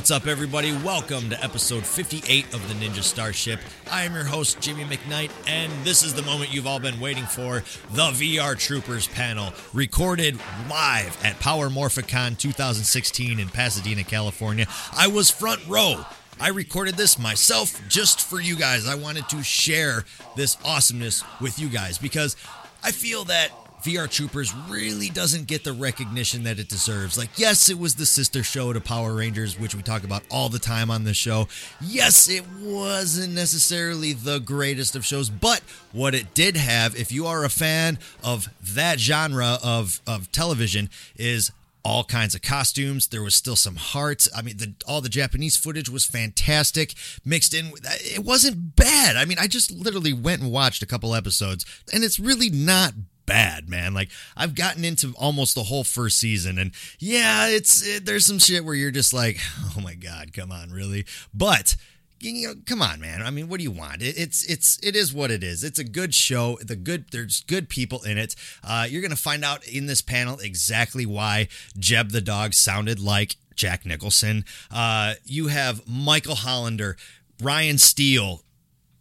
What's up, everybody? Welcome to episode 58 of the Ninja Starship. I am your host, Jimmy McKnight, and this is the moment you've all been waiting for the VR Troopers panel, recorded live at Power Morphicon 2016 in Pasadena, California. I was front row. I recorded this myself just for you guys. I wanted to share this awesomeness with you guys because I feel that VR Troopers really doesn't get the recognition that it deserves. Like, yes, it was the sister show to Power Rangers, which we talk about all the time on this show. Yes, it wasn't necessarily the greatest of shows, but what it did have, if you are a fan of that genre of, of television, is all kinds of costumes. There was still some heart. I mean, the, all the Japanese footage was fantastic. Mixed in, it wasn't bad. I mean, I just literally went and watched a couple episodes, and it's really not bad, man. Like I've gotten into almost the whole first season, and yeah, it's it, there's some shit where you're just like, oh my god, come on, really? But you know, come on, man. I mean, what do you want? It, it's it's it is what it is. It's a good show. The good there's good people in it. Uh, you're gonna find out in this panel exactly why Jeb the dog sounded like Jack Nicholson. Uh, you have Michael Hollander, Ryan Steele,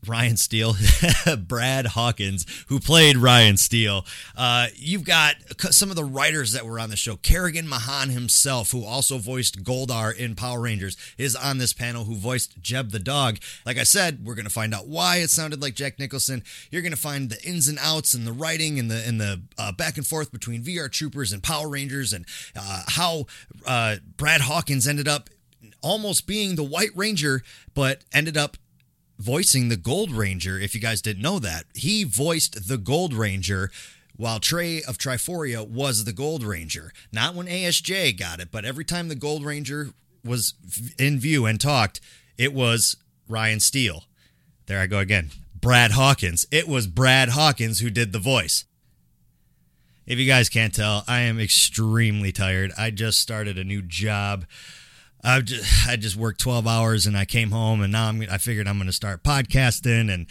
Ryan Steele, Brad Hawkins, who played Ryan Steele. Uh, you've got some of the writers that were on the show. Kerrigan Mahan himself, who also voiced Goldar in Power Rangers, is on this panel, who voiced Jeb the dog. Like I said, we're going to find out why it sounded like Jack Nicholson. You're going to find the ins and outs and the writing and the and the uh, back and forth between VR Troopers and Power Rangers and uh, how uh, Brad Hawkins ended up almost being the White Ranger, but ended up voicing the Gold Ranger. If you guys didn't know that, he voiced the Gold Ranger while Trey of Triforia was the Gold Ranger. Not when ASJ got it, but every time the Gold Ranger was in view and talked, it was Ryan Steele. There I go again. Brad Hawkins. It was Brad Hawkins who did the voice. If you guys can't tell, I am extremely tired. I just started a new job. I just I just worked 12 hours and I came home and now I'm I figured I'm going to start podcasting and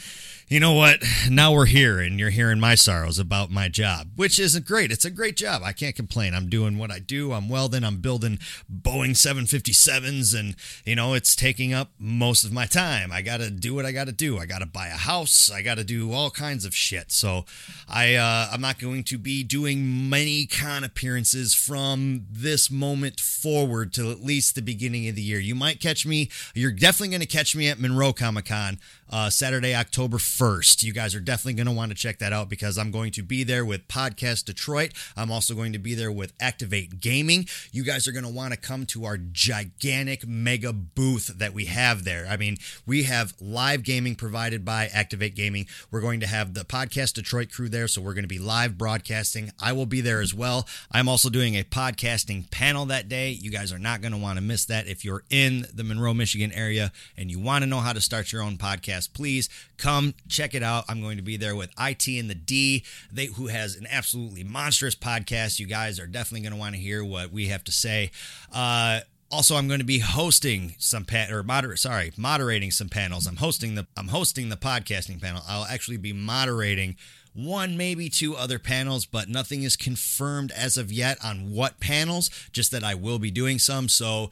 you know what? Now we're here and you're hearing my sorrows about my job, which isn't great. It's a great job. I can't complain. I'm doing what I do. I'm welding, I'm building Boeing 757s and you know, it's taking up most of my time. I got to do what I got to do. I got to buy a house. I got to do all kinds of shit. So, I uh I'm not going to be doing many con appearances from this moment forward till at least the beginning of the year. You might catch me. You're definitely going to catch me at Monroe Comic Con uh, Saturday, October 1st. You guys are definitely going to want to check that out because I'm going to be there with Podcast Detroit. I'm also going to be there with Activate Gaming. You guys are going to want to come to our gigantic mega booth that we have there. I mean, we have live gaming provided by Activate Gaming. We're going to have the Podcast Detroit crew there, so we're going to be live broadcasting. I will be there as well. I'm also doing a podcasting panel that day. You guys are not going to want to miss that. If you're in the Monroe, Michigan area and you want to know how to start your own podcast, podcast, please come check it out. I'm going to be there with IT and the D, they who has an absolutely monstrous podcast. You guys are definitely going to want to hear what we have to say. Uh, also, I'm going to be hosting some pat or moder- sorry, moderating some panels. I'm hosting the I'm hosting the podcasting panel. I'll actually be moderating one, maybe two other panels, but nothing is confirmed as of yet on what panels, just that I will be doing some. So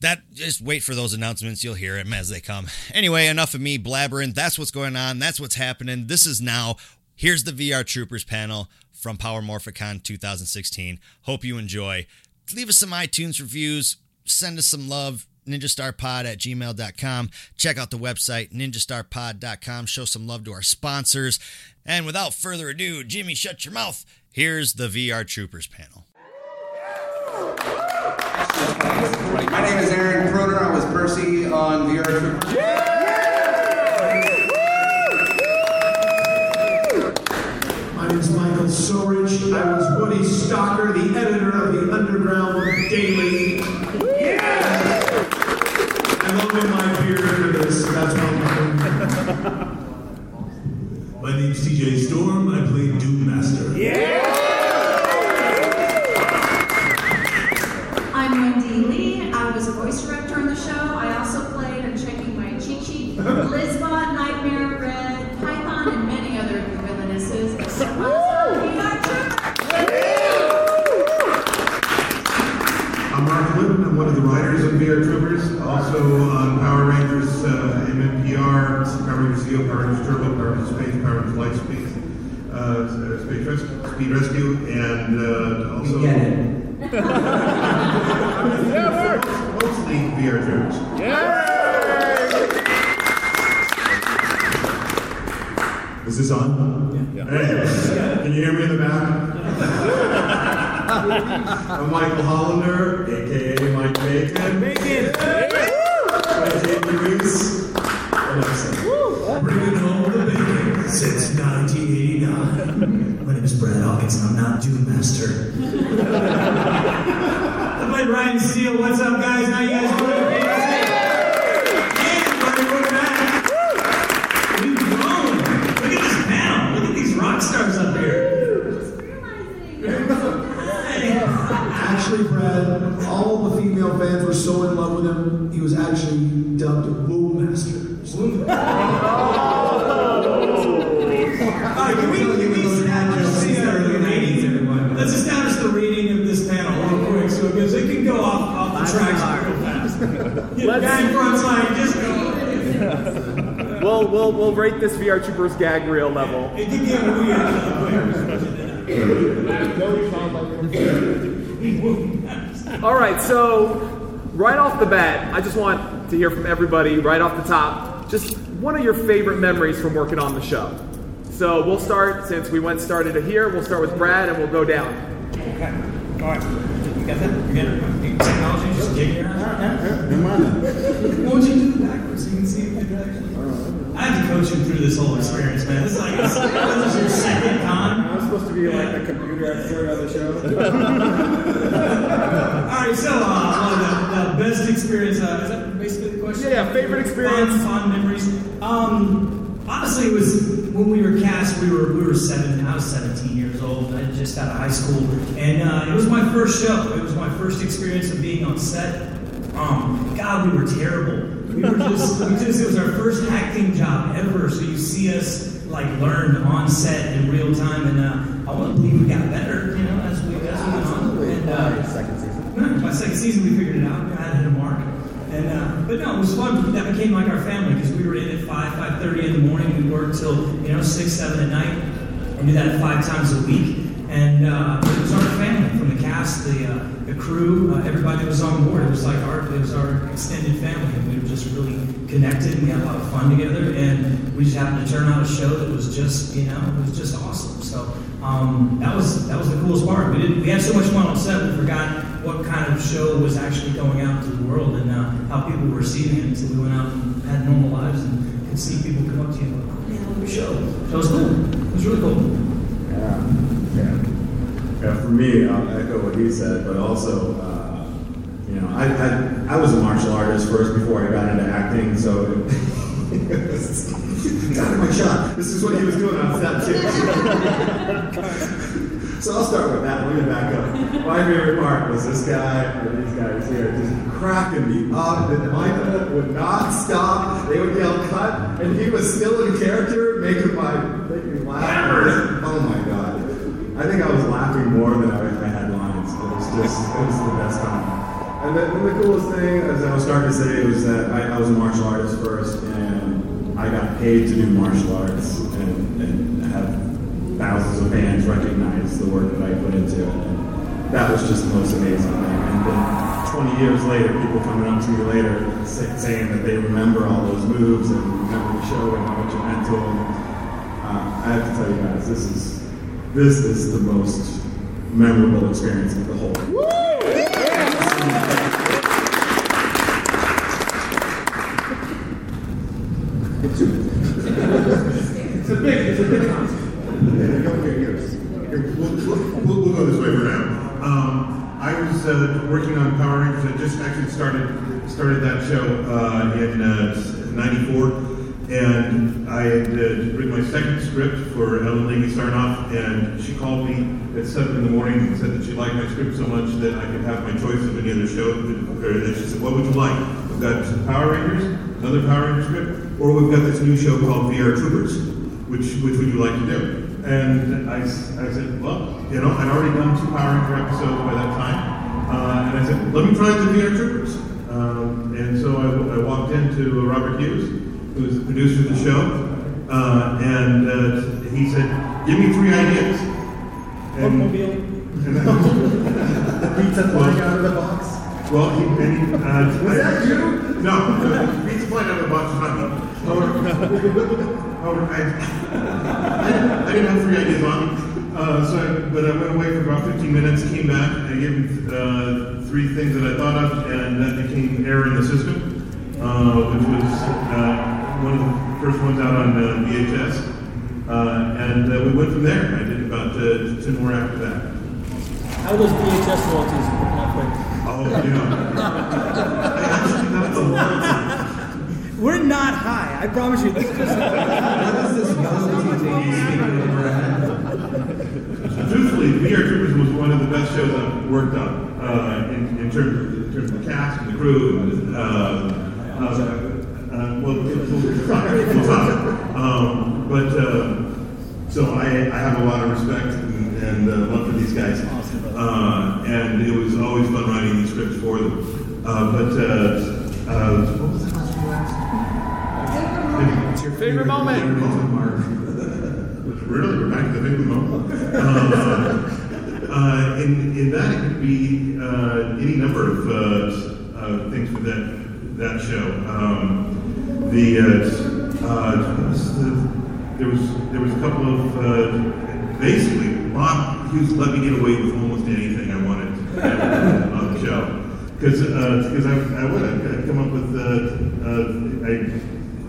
that just wait for those announcements. You'll hear them as they come. Anyway, enough of me blabbering. That's what's going on. That's what's happening. This is now. Here's the VR Troopers panel from Power Morphicon 2016. Hope you enjoy. Leave us some iTunes reviews. Send us some love ninjastarpod at gmail.com. Check out the website, ninjastarpod.com. Show some love to our sponsors. And without further ado, Jimmy, shut your mouth. Here's the VR Troopers panel. My name is Aaron Croner. I was Percy on VR Troopers. My name is Michael Sorich. I was Woody Stocker, the editor of the Underground Daily. Yeah! I'm my beard for this. That's what My name's TJ Storm. I play Doom Master. I'm writers Troopers, also on Power Rangers, uh, MMPR, Power Rangers Zeo, Power Rangers Turbo, Power Rangers Space, Power Rangers Lightspeed, uh, Space Res- Speed Rescue, and uh, also Get it. Yeah, works mostly VR Troopers. Is this on? Yeah. Hey, can you hear me in the back? I'm Michael Hollander, aka Mike Bacon. Since 1989. My name is Brad Hawkins, and I'm not Doom Master. I played Ryan Steele. What's up, guys? VR Troopers gag reel level. It can get weird. All right, so right off the bat, I just want to hear from everybody right off the top. Just one of your favorite memories from working on the show. So we'll start since we went started here. We'll start with Brad and we'll go down. Okay. All right. Got that? You got it? Technology just jigging around? Won't you do it backwards so you can see it actually? I have to coach you through this whole experience, man. This is like this, this is your second time. I'm supposed to be like the computer expert of the show. All right, so uh, one of the, the best experience. Uh, is that basically the question? Yeah, yeah, favorite experience. Fond, fond memories. Um, honestly, it was when we were cast. We were we were seven. I was 17 years old. I just out of high school, and uh, it was my first show. It was my first experience of being on set. Um, God, we were terrible. We were just, we just, it was our first acting job ever. So you see us like learn on set in real time, and uh, I want to believe we got better, you know, as we as we went on. And, uh, Second season. by second season we figured it out. I had a mark. And uh, but no, it was fun. That became like our family because we were in at five, five thirty in the morning. We worked till you know six, seven at night, and do that five times a week. And uh, it was our family, from the cast, the uh, the crew, uh, everybody that was on board. It was like our it was our extended family, and we were just really connected. And we had a lot of fun together, and we just happened to turn out a show that was just you know it was just awesome. So um, that was that was the coolest part. We did we had so much fun on set, we forgot what kind of show was actually going out to the world and uh, how people were receiving it until we went out and had normal lives and could see people come up to you and go, oh man, I love your show. So it was cool. It was really cool. Yeah. Yeah, for me, I'll echo what he said, but also, uh, you know, I, I, I was a martial artist first before I got into acting, so it was, got my shot. This is what he was doing on set too. so I'll start with that. Let me back up. My favorite part was this guy, or these guys here, just cracking me up. And Michael would not stop. They would yell cut, and he was still in character, making my making me laugh. Oh my god. I think I was laughing more than I, I had lines. It was just, it was the best time. And then, then the coolest thing, as I was starting to say, was that I, I was a martial artist first, and I got paid to do martial arts and, and have thousands of fans recognize the work that I put into it. And that was just the most amazing thing. And then 20 years later, people coming up to me later saying that they remember all those moves and remember the show and how much it meant to them. Uh, I have to tell you guys, this is this is the most memorable experience of the whole. It's a big, it's a big concept. We'll, we'll, we'll go this way for now. Um, I was uh, working on Power Rangers. I just actually started that show uh, in '94, and I had uh, written my second script for Ellen Levy Sarnoff, and she called me at seven in the morning and said that she liked my script so much that I could have my choice of any other show. That she said, "What would you like? We've got some Power Rangers, another Power Ranger script, or we've got this new show called VR Troopers. Which which would you like to do?" And I, I said, well, you know, I'd already done two Power Ranger episodes by that time, Uh, and I said, let me try the VR Troopers. Um, and so I, I walked into Robert Hughes, who was the producer of the show, uh, and uh, he said, give me three ideas. And, Pizza flying out of the box. well, he, and he, uh, Was that you? No, no, pizza flying out of the box was not me. However, however, I, I, I didn't have three ideas on me. Uh, so I, but I went away for about 15 minutes, came back, I gave him uh, three things that I thought of, and that became Error in the System, uh, which was uh, one of the first ones out on uh, VHS. Uh, and uh, we went from there. I did about uh, 10 more after that. How are those VHS royalties not quick? Oh, you know. I actually got the loyalty. We're not high. I promise you. This is just What is this young thing speaking of Brad? Truthfully, VR Troopers was one of the best shows I've worked on uh, in, in, terms of, in terms of the cast and the crew. And, uh, uh, uh, well, we'll, we'll talk. We'll talk. Um, but uh, so I, I have a lot of respect and, and uh, love for these guys. Uh, and it was always fun writing these scripts for them. Uh, but uh, uh, what was the last one? It's your Favorite moment. Mark. Really, we're back to the big moment. Uh, in, that, it could be uh, any number of uh, uh, things for that that show. Um, the, uh, uh, the there was there was a couple of basically Bob Hughes let me get away with almost anything I wanted on the show because because I, I would I'd come up with I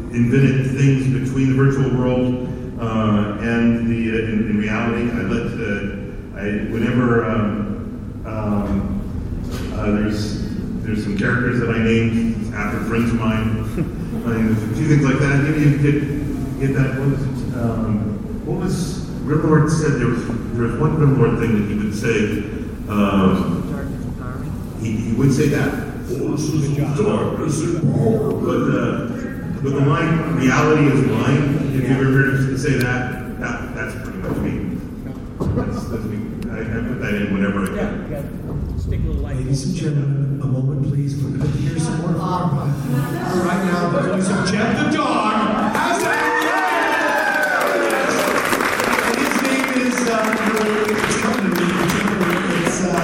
invented things between the virtual world and the in, in reality. I let I whenever um, um, uh, there's there's some characters that I named after friends of mine. I mean, there's a few things like that. Maybe you get get that. What was? Um, what was Grimlord said? There was there was one Grimlord thing that he would say. Um, he, he would say that. Forces of darkness But uh, but the line "reality is blind." If you've ever heard him say that, that that's pretty much me. That's, that's me. I, I put that in whenever I can. yeah. Stick a little light. Ladies and gentlemen, a moment please. We're going to hear some more from our All right now, the voice of Jeb the dog. How's that? And his name is, uh, it's coming to me. It's, uh,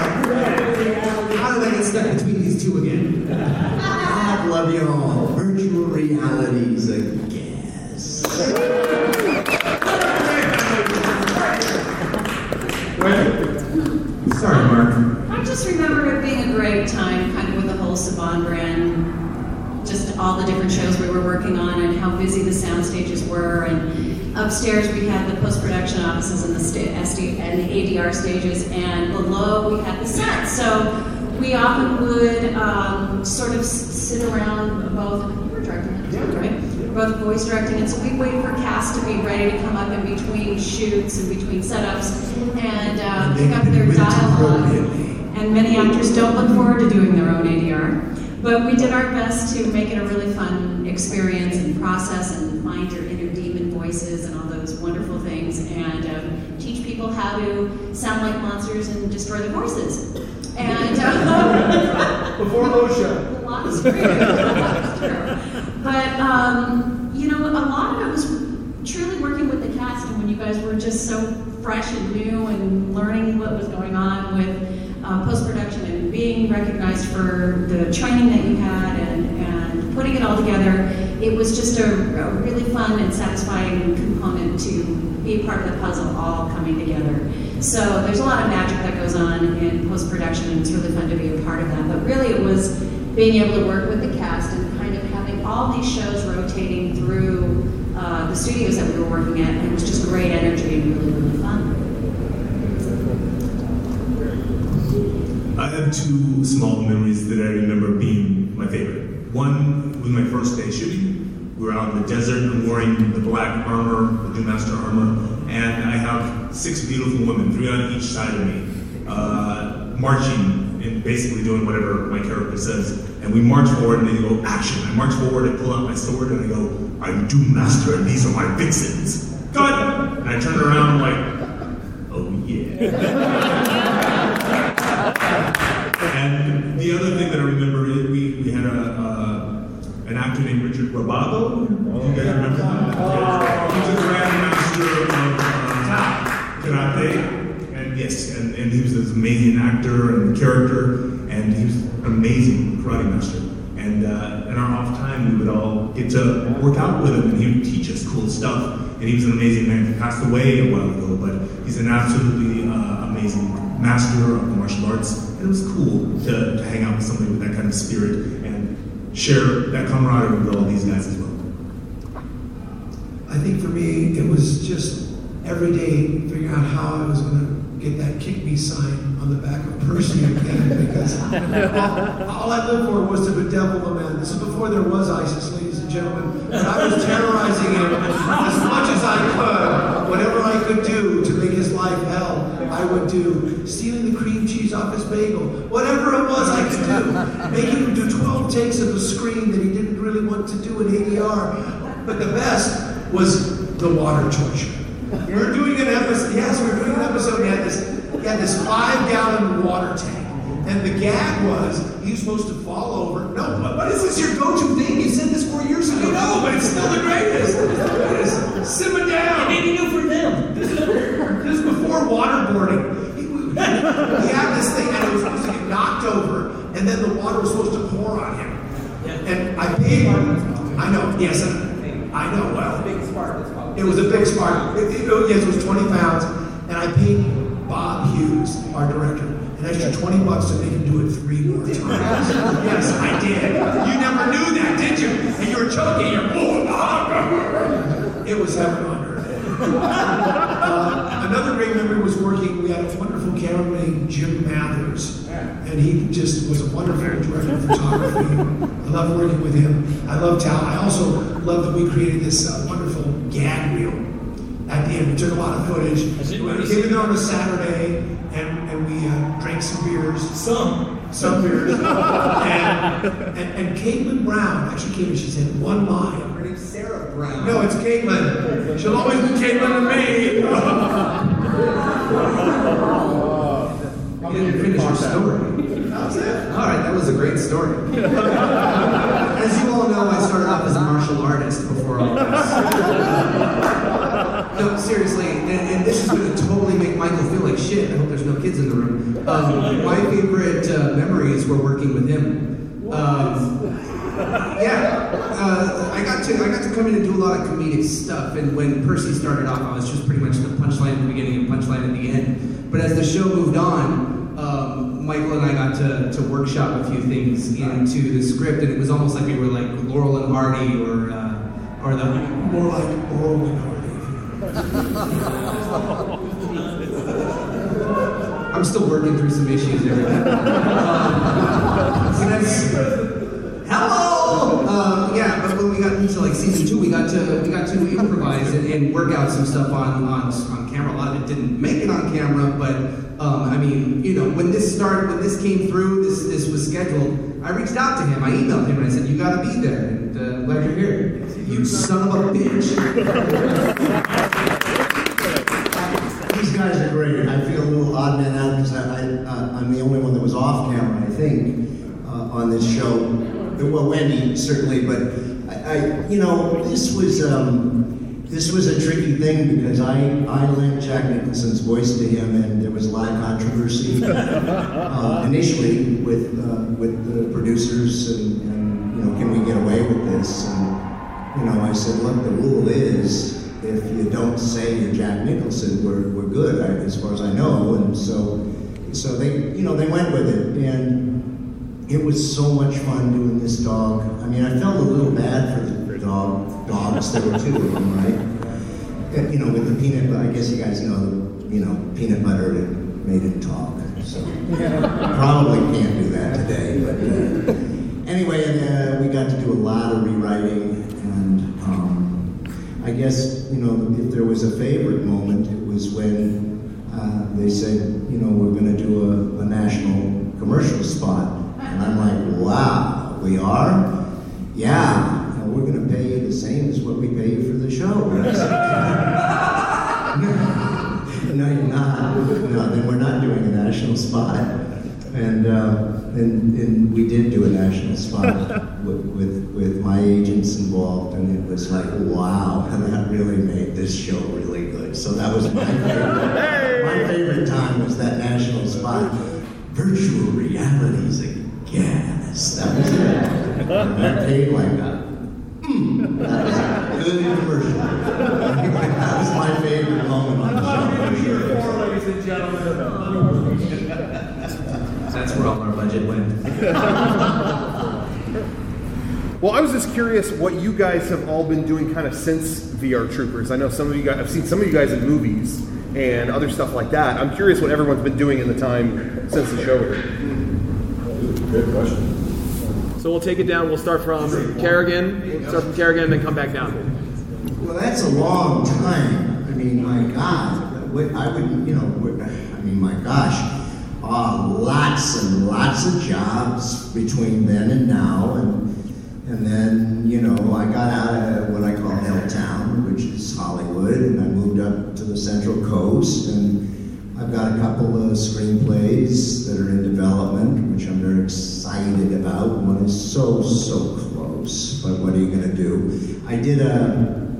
how did I get stuck between these two again? God love you all. Virtual realities, I guess. Sorry, I just remember it being a great time, kind of with the whole Saban brand, just all the different shows we were working on and how busy the sound stages were. And upstairs we had the post-production offices and the sta- SD and ADR stages, and below we had the set. So we often would um, sort of sit around both. You were directing it, too, right? Both voice directing and so we wait for cast to be ready to come up in between shoots and between setups and uh, pick up their dialogue. And many actors don't look forward to doing their own ADR. But we did our best to make it a really fun experience and process and find your inner demon voices and all those wonderful things and um, teach people how to sound like monsters and destroy their voices. And uh, Before those But um, you know, a lot of it was truly working with the cast, and when you guys were just so fresh and new and learning what was going on with uh, post production and being recognized for the training that you had and, and putting it all together, it was just a, a really fun and satisfying component to be part of the puzzle all coming together. So there's a lot of magic that goes on in post production, and it's really fun to be a part of that. But really, it was being able to work with the cast and kind of having all these shows rotating through uh, the studios that we were working at, and it was just great energy and really, really fun. I have two small memories that I remember being my favorite. One was my first day shooting. We were out in the desert. Wearing the black armor, the Master armor, and I have six beautiful women, three on each side of me, uh, marching and, basically doing whatever my character says. And we march forward and they go, action. I march forward, I pull out my sword and I go, I'm Doom Master and these are my vixens. Cut! And I turn around like, oh yeah. and the other thing that I remember is we, we had a, uh, an actor named Richard Rabago. You guys remember him? Was amazing actor and character, and he was an amazing karate master. And uh, in our off time, we would all get to work out with him, and he would teach us cool stuff. And he was an amazing man. He passed away a while ago, but he's an absolutely uh, amazing master of the martial arts. And it was cool to, to hang out with somebody with that kind of spirit and share that camaraderie with all these guys as well. I think for me, it was just every day figuring out how I was going to get that kick me sign on the back of Percy again because all, all I lived for was to bedevil the man. This is before there was ISIS, ladies and gentlemen. And I was terrorizing him as much as I could. Whatever I could do to make his life hell, I would do. Stealing the cream cheese off his bagel. Whatever it was I could do. Making him do 12 takes of a scream that he didn't really want to do in ADR. But the best was the water torture. We were doing an episode, yes, we were doing an episode, he had this, he had this five gallon water tank. And the gag was, he was supposed to fall over. No, what, what is this your go-to thing? You said this four years ago. I know, but it's still the greatest. It's the greatest. Simmer down. Maybe new for them. This is, this is before waterboarding. He, he had this thing and it was supposed to get knocked over, and then the water was supposed to pour on him. Yeah. And I paid. I know, yes, I know, well. Big spark. It was a big spark. It, it- oh, yes, it was 20 pounds. And I paid Bob Hughes, our director, an extra 20 bucks to make him do it three more times. yes, I did. You never knew that, did you? And you were choking. You're, oh. It was heaven on earth. Uh, another great memory was working. We had a wonderful cameraman named Jim Mathers, and he just was a wonderful director of photography. I love working with him. I love talent. I also love that we created this uh, wonderful gag reel at the end. We took a lot of footage. Has it We came in there on a Saturday, and, and we uh, drank some beers. Some. Some beers. and, and, and Caitlin Brown actually came and she said one line. Her name's Sarah Brown. No, it's Caitlin. She'll always be Caitlin to me. You didn't finish your story. That's it. All right, that was a great story. As you all know, I started off as a martial artist before all this. No, seriously, and, and this is going to totally make Michael feel like shit. I hope there's no kids in the room. Um, my favorite uh, memories were working with him. Um, yeah, uh, I got to I got to come in and do a lot of comedic stuff. And when Percy started off, I was just pretty much the punchline at the beginning and punchline at the end. But as the show moved on, um, Michael and I got to, to workshop a few things into the script, and it was almost like we were like Laurel and Hardy or or the More like Oral Hardy. I'm still working through some issues there. Um, so that's hello. Um, yeah, but when we got into like season two, we got to we got to improvise and, and work out some stuff on, on on camera. A lot of it didn't make it on camera, but um, I mean, you know, when this started, when this came through, this this was scheduled. I reached out to him. I emailed him and I said, "You got to be there." And uh, glad you're here. You son of a bitch. These guys are great. I feel a little odd man out because I, I, uh, I'm the only one that was off camera, I think, uh, on this show. Well, Wendee certainly, but I, I you know, this was um, this was a tricky thing because I I lent Jack Nicholson's voice to him, and there was a lot of controversy uh, initially with uh, with the producers and, and you know, can we get away with this? And you know, I said, look, the rule is if you don't say you're Jack Nicholson, we're, we're good, I, as far as I know. And so, so they, you know, they went with it, and it was so much fun doing this dog. I mean, I felt a little bad for the dog dogs. There were two of them, right? You know, with the peanut butter. I guess you guys know, you know, peanut butter made it talk. So probably can't do that today, but. Uh, Anyway, and, uh, we got to do a lot of rewriting, I guess you know if there was a favorite moment, it was when uh, they said, you know, we're going to do a, a national commercial spot, and I'm like, wow, we are? Yeah, we're going to pay you the same as what we pay you for the show. No, you're not. No, then we're not doing a national spot. And, uh, and, and we did do a national spot with, with, with my agents involved, and it was like, wow, and that really made this show really good. So that was my favorite. My favorite time was that national spot. Virtual realities a gas. That was it. And that paid like a mm, that was a good commercial. That was my favorite moment on the show for sure. ladies and gentlemen. That's where all our budget went. Well, I was just curious what you guys have all been doing kind of since VR Troopers. I know some of you guys, I've seen some of you guys in movies and other stuff like that. I'm curious what everyone's been doing in the time since the show. Good question. So we'll take it down. We'll start from Kerrigan. We'll start from Kerrigan and then come back down. Well, that's a long time. I mean, my God, I would, you know, I mean, my gosh, uh, lots and lots of jobs between then and now, and and then, you know, I got out of what I call Helltown, which is Hollywood, and I moved up to the Central Coast, and I've got a couple of screenplays that are in development, which I'm very excited about. One is so, so close, but what are you going to do? I did a,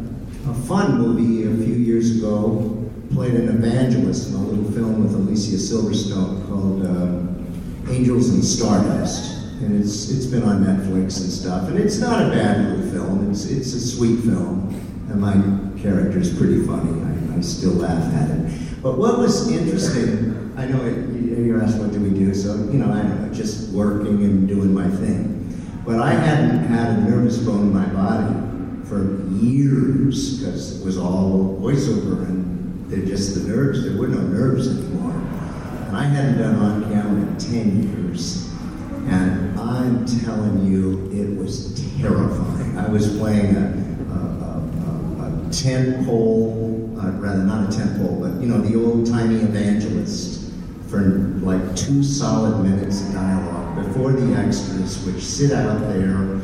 a fun movie a few years ago, played an evangelist in a little film with Alicia Silverstone called uh, Angels in Stardust. And it's, it's been on Netflix and stuff. And it's not a bad little film, it's, it's a sweet film. And my character's pretty funny. I, I still laugh at it. But what was interesting, I know it, you asked what do we do, so, you know, I don't know, just working and doing my thing. But I hadn't had a nervous bone in my body for years because it was all voiceover and they're just the nerves. There were no nerves anymore. And I hadn't done on camera in 10 years. And I'm telling you, it was terrifying. I was playing a, a, a, a, tent pole, uh, rather not a tent pole, but you know, the old timey evangelist for like two solid minutes of dialogue before the extras, which sit out there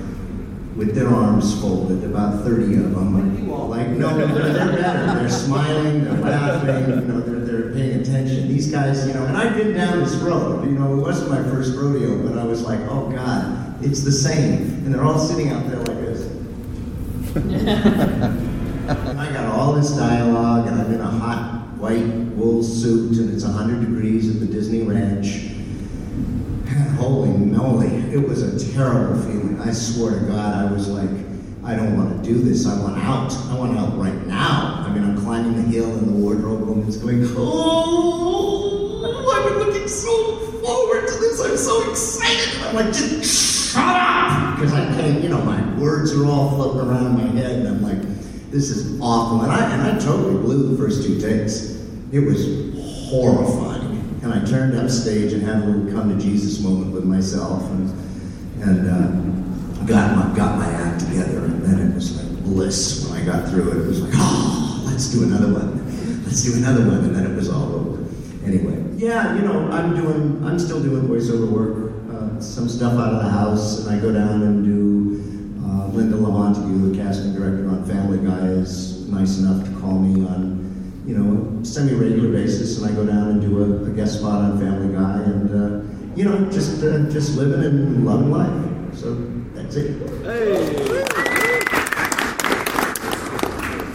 with their arms folded, about 30 of them. Like, no, they're, they're better. They're smiling, they're laughing, you know, they're, they're paying attention. These guys, you know, and I've been down this road. You know, it wasn't my first rodeo, but I was like, oh God, it's the same. And they're all sitting out there like this. and I got all this dialogue, and I'm in a hot white wool suit, and it's 100 degrees at the Disney Ranch. Holy moly, it was a terrible feeling. I swear to God, I was like, I don't want to do this. I want out. I want out right now. I mean, I'm climbing the hill, and the wardrobe woman's going, Oh, I've been looking so forward to this. I'm so excited. I'm like, just shut up! Because I can't, you know, my words are all floating around in my head, and I'm like, this is awful. And I, and I totally blew the first two takes. It was horrifying. And I turned up stage and had a little come to Jesus moment with myself and, and uh, got, my, got my act together. And then it was like bliss when I got through it. It was like, oh, let's do another one. Let's do another one. And then it was all over. Anyway, yeah, you know, I'm doing, I'm still doing voiceover work, uh, some stuff out of the house, and I go down and do uh, Linda Lamontagne, the casting director on Family Guy, is nice enough to call me on you know, semi-regular basis, and I go down and do a, a guest spot on Family Guy, and uh, you know, just uh, just living and loving life. So that's it.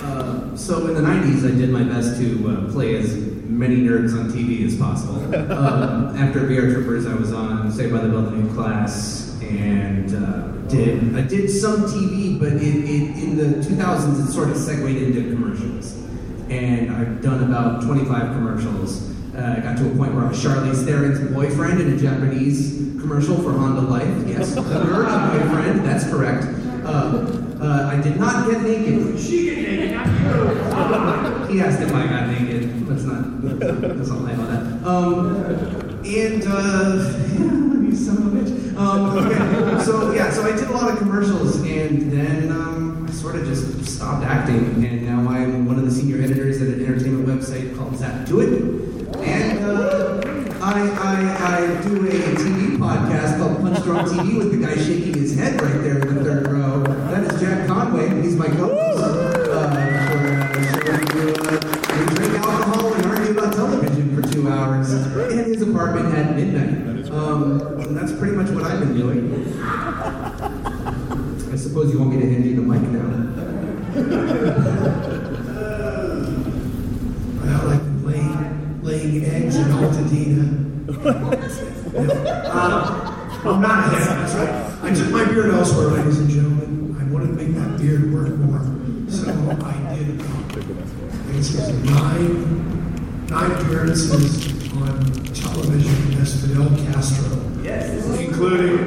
Uh, so in the 90s, I did my best to uh, play as many nerds on TV as possible. um, after VR Troopers, I was on Saved by the Bell, the new class, and uh, did I did some TV, but it, it, in the 2000s, it sort of segued into commercials. And I've done about 25 commercials. Uh, I got to a point where I was Charlize Theron's boyfriend in a Japanese commercial for Honda Life. Yes, a boyfriend, that's correct. Uh, uh, I did not get naked. She get naked, not you. he asked if I got naked. Let's not, let's not lie about that. Um, and, uh, you son of a bitch. Um, okay. So, yeah, so I did a lot of commercials, and then I sort of just stopped acting, and now I'm one of the senior editors at an entertainment website called Zap2it. And uh, I, I, I do a TV podcast called Punch Drunk TV with the guy shaking his head right there in the third row. That is Jack Conway. And he's my co-host. Uh, for, uh, we, uh, we drink alcohol and argue about television for two hours in his apartment at midnight. Um, and that's pretty much what I've been doing. I suppose you want me to hand you the mic now. Well, I've been laying, laying eggs in Altadena. uh, I'm not ahead, that's right. I took my beard elsewhere, ladies and gentlemen. I wanted to make that beard work more. So I did about, I guess it was nine, nine appearances on television as Fidel Castro. Yes. Including,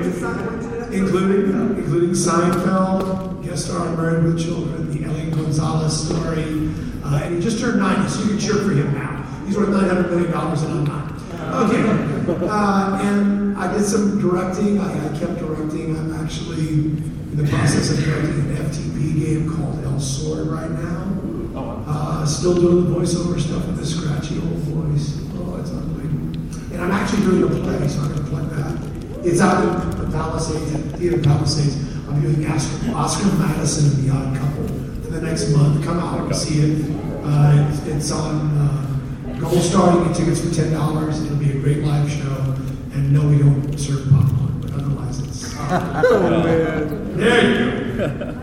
including, including Seinfeld, guest star on Married with Children, the Elian Gonzalez story. Uh, and he just turned 90, so you can cheer for him now. He's worth $900 million and I'm not. Okay. Uh, and I did some directing. I, I kept directing. I'm actually in the process of directing an FTP game called Elsword right now. Uh, still doing the voiceover stuff with the scratchy old voice. Oh, it's unbelievable. And I'm actually doing a play, so I'm going to plug that. It's out in the Palisades, at Theater Palisades. I'm doing Oscar, Oscar Madison and the Odd Couple for the next month. Come out and see it. Uh, it's, it's on uh, Goldstar. You get tickets for ten dollars. It'll be a great live show. And no, we don't serve popcorn, but otherwise it's. Oh, man. There you go.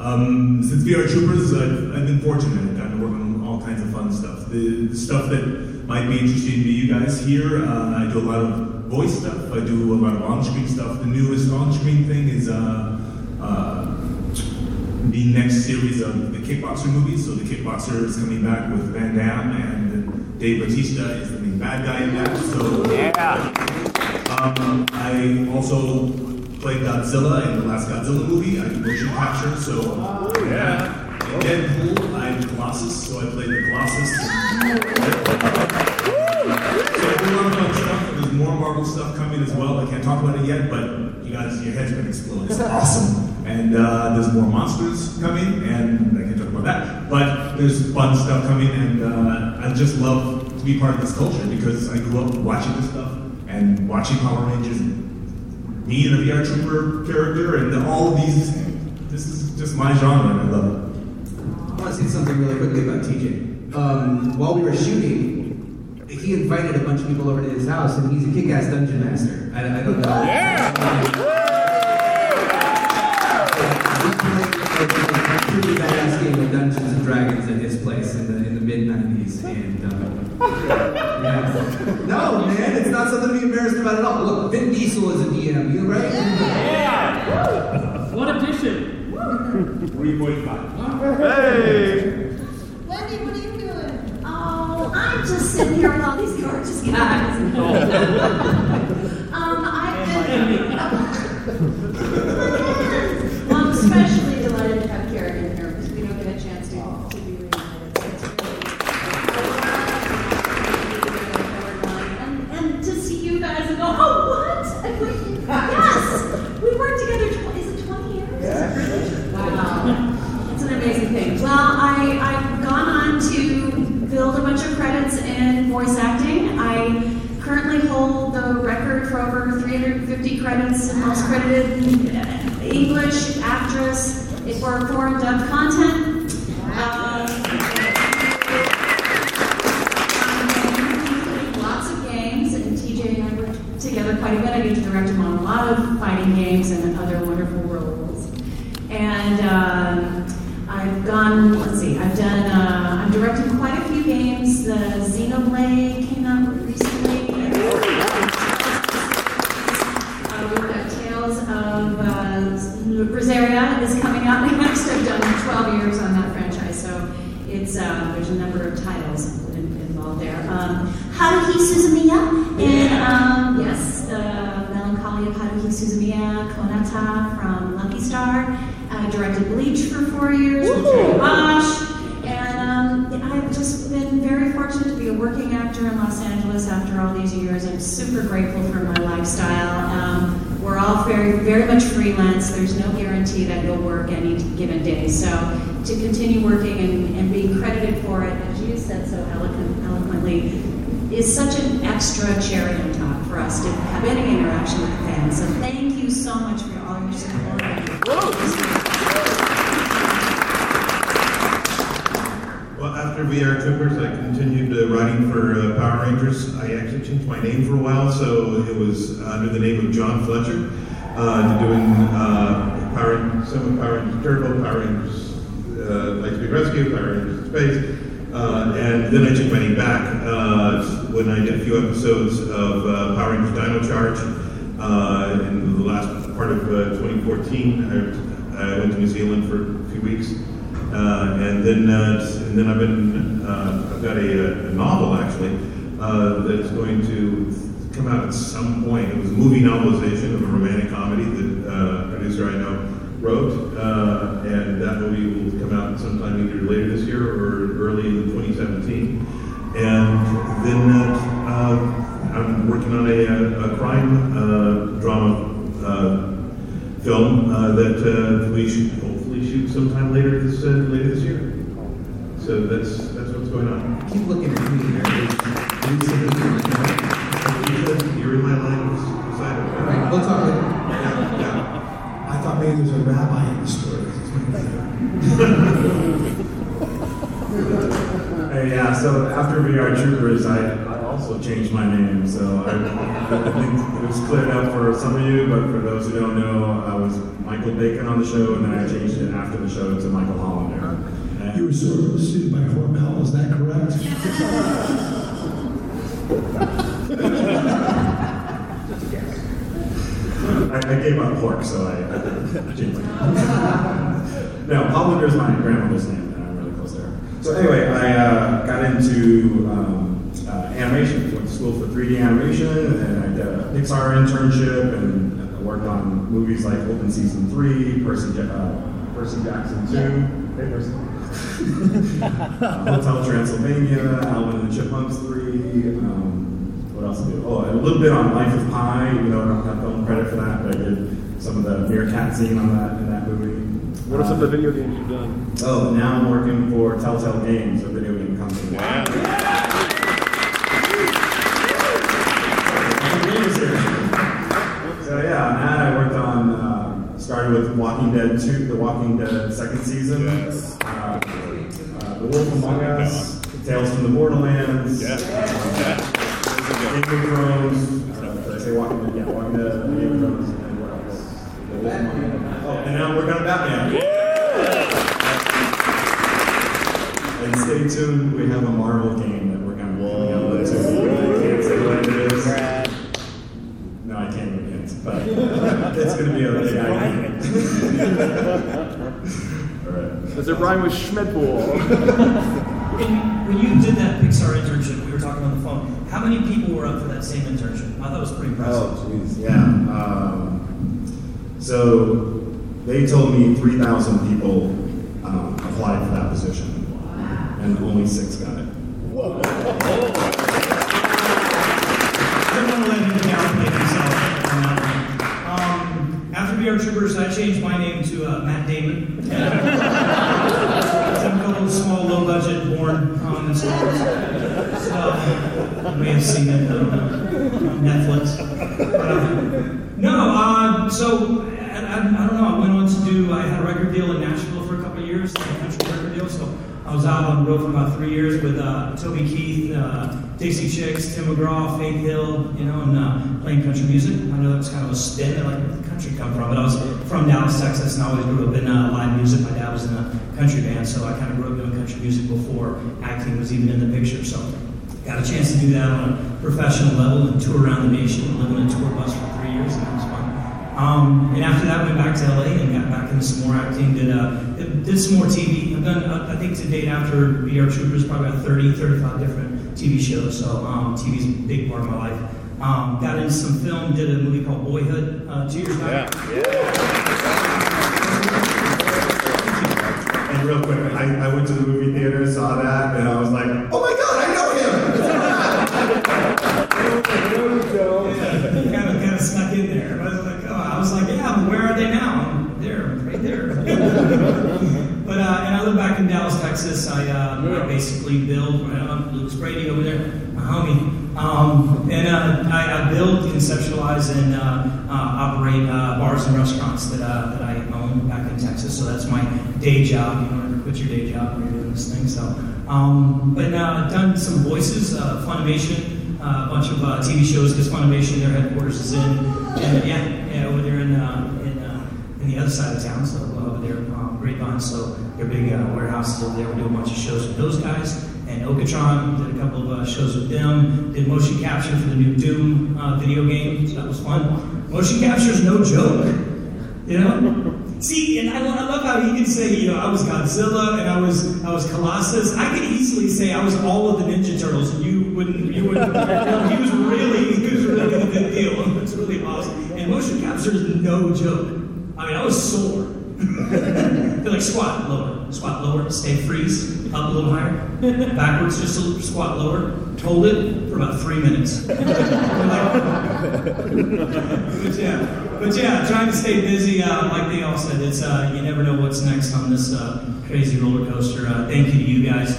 Um, since VR Troopers, I've, I've been fortunate. I've gotten to work on all kinds of fun stuff. The, the stuff that might be interesting to you guys here, uh, I do a lot of voice stuff. I do a lot of on-screen stuff. The newest on-screen thing is uh, uh, the next series of the Kickboxer movies. So the Kickboxer is coming back with Van Damme, and Dave Bautista is the main bad guy in that. So yeah. Um, I also played Godzilla in the last Godzilla movie. I do motion capture, so yeah. Deadpool, I'm Colossus, so I played the Colossus. so I do a lot of fun stuff. There's more Marvel stuff coming as well. I can't talk about it yet, but you guys, your head's gonna explode. It's awesome. And uh, there's more monsters coming, and I can't talk about that. But there's fun stuff coming, and uh, I just love to be part of this culture because I grew up watching this stuff and watching Power Rangers me and a VR Trooper character and all of these. This is just my genre, and I love it. I want to say something really quickly about TJ. Um, while we were shooting, he invited a bunch of people over to his house, and he's a kick-ass dungeon master. I, I don't know. We played a pretty badass game of Dungeons and Dragons at his place in the in the mid '90s, and uh, yeah. No, man, it's not something to be embarrassed about at all. Look, Vin Diesel is a DM, you right? Yeah. What addition? 3.5. Hey! Wendee, what are you doing? Oh, I'm just sitting here with all these gorgeous guys. um, I've been. well, I'm especially delighted to have Karen in here because we don't get a chance to, to be reunited. So it's really and, and to see you guys and go, oh, what? And we, yes, we worked together. Tw- is it 20 years? Wow. It's an amazing thing. Well, I, I've gone on to build a bunch of credits in voice acting. I currently hold the record for over 350 credits in most credited English actress for foreign dubbed content. Um, lots of games, and TJ and I worked together quite a bit. I get to direct him on a lot of fighting games and other wonderful roles. And um, I've gone, let's see, I've done, uh, I'm directing quite a few games. The Xenoblade came out recently. Uh, we've got Tales of uh, Berseria is coming out next. I've done 12 years on that franchise, so it's uh, there's a number of titles in- involved there. Um, Haruhi Suzumiya, and um, yes, the Melancholy of Haruhi Suzumiya, Konata from Lucky Star. I directed Bleach for four years with Terry Bosch. And um, I've just been very fortunate to be a working actor in Los Angeles after all these years. I'm super grateful for my lifestyle. Um, we're all very, very much freelance. There's no guarantee that you'll work any given day. So to continue working and, and being credited for it, as you said so eloquent, eloquently, is such an extra cherry on top for us to have any interaction with fans. So thank you so much for all your support. Well, after VR Troopers, I continued uh, writing for uh, Power Rangers. I actually changed my name for a while, so it was under the name of John Fletcher, uh, doing uh, Power, some of Power Rangers Turbo, Power Rangers uh, Lightspeed Rescue, Power Rangers Space. Uh, and then I took my name back uh, when I did a few episodes of uh, Power Rangers Dino Charge. Uh, in the last part of uh, 2014, I, I went to New Zealand for a few weeks. Uh, and then, and then I've been, I've got a, a novel actually uh, that's going to come out at some point. It was a movie novelization of a romantic comedy that producer I know wrote, uh, and that movie will come out sometime either later this year or early in 2017. And then uh, uh, I'm working on a, a crime uh, drama uh, film uh, that uh, we should hopefully shoot sometime later this uh, later this year. So that's that's what's going on. Keep looking I think it was cleared up for some of you, but for those who don't know, I was Michael Bacon on the show, and then I changed it after the show to Michael Hollander. And You were sort of sued by Hormel, is that correct? I, I gave up pork, so I, I changed it. no, Hollander is my grandmother's name, and I'm really close there. So anyway, I uh, got into um, uh, animation. Went to school for 3D animation, and I did a Pixar internship, and I worked on movies like Open Season 3, Percy, Ja- uh, Percy Jackson 2, hey, Percy. uh, Hotel Transylvania, Alvin and the Chipmunks 3, um, what else did I do? Oh, a little bit on Life of Pi, even though I don't have film credit for that, but I did some of the meerkat scene on that in that movie. What are some of the video games you've done? Oh, now I'm working for Telltale Games, a video game company. So with Walking Dead 2, The Walking Dead second season, uh, uh, The Wolf Among Us, Tales from the Borderlands, uh, Game of Thrones, uh, did I say Walking Dead? Yeah, Walking Dead, Game of Thrones, and what else? The Wolf Among Us. Oh, and now I'm working on Batman. And stay tuned, we have a Marvel game that we're gonna be coming out with too. I can't say what it is. No, I can't give hints, but it's gonna be a really high game. Alright. Does it rhyme with Schmedpool? When, when you did that Pixar internship, we were talking on the phone. How many people were up for that same internship? I thought it was pretty impressive. Oh, jeez, yeah. Um, so they told me 3,000 people um, applied for that position, and only six got it. I don't want to let him downplay himself on that one. Um, after VR Troopers, I changed my name to uh, Matt Damon. Some couple of small, low-budget porn um, installers. So you may have seen it uh, Netflix. Uh, no, uh, so I, I, I don't know. I went on to do. I had a record deal in Nashville for a couple of years, a country record deal. So I was out on the road for about three years with uh, Toby Keith, uh, Dixie Chicks, Tim McGraw, Faith Hill, you know, and uh, playing country music. I know that was kind of a spin. Like, where did the country come from? But I was from Dallas, Texas, and I always grew up in live music. My dad was in a country band, so I kind of grew up doing country music before acting was even in the picture. So got a chance to do that on a professional level and tour around the nation, and live in a tour bus for three years, and that was fun. Um, and after that, went back to LA and got back into some more acting. Did uh, did some more TV. I've done, uh, I think, to date after VR Troopers, probably about 30, 35 different TV shows. So um, TV's a big part of my life. Um, got into some film. Did a movie called Boyhood uh, two years back. And real quick, I, I went to the movie theater, saw that, and I was like, oh my god, I know him! kind of kind of snuck in there. I was like, oh, I was like, yeah, but where are they now? They're right there. but uh, and I live back in Dallas, Texas. I, uh, I basically build. Uh, Luke's Brady over there, my homie. Um, and uh, I, I build, conceptualize, and uh, uh, operate uh, bars and restaurants that uh, that I own back in Texas. So that's my day job. You know, quit your day job when you're doing this thing. So, um, but uh, done some voices, uh, Funimation, uh, a bunch of uh, TV shows because Funimation, their headquarters is in, and yeah, yeah, over there in uh, in, uh, in the other side of town. So over there, Grapevine. So their big uh, warehouses over there. We do a bunch of shows with those guys. And Okatron did a couple of uh, shows with them. Did motion capture for the new Doom uh, video game. So that was fun. Motion capture is no joke. You know? See, and I, I love how he can say, you know, I was Godzilla and I was I was Colossus. I could easily say I was all of the Ninja Turtles, and you wouldn't. You wouldn't. he was really, he was really the big deal. It's really awesome. And motion capture is no joke. I mean, I was sore. They're like squat lower, squat lower, stay freeze, up a little higher, backwards, just a little squat lower. Hold it for about three minutes. Like- but yeah, but yeah, trying to stay busy. Uh, like they all said, it's uh, you never know what's next on this uh, crazy roller coaster. Uh, thank you to you guys.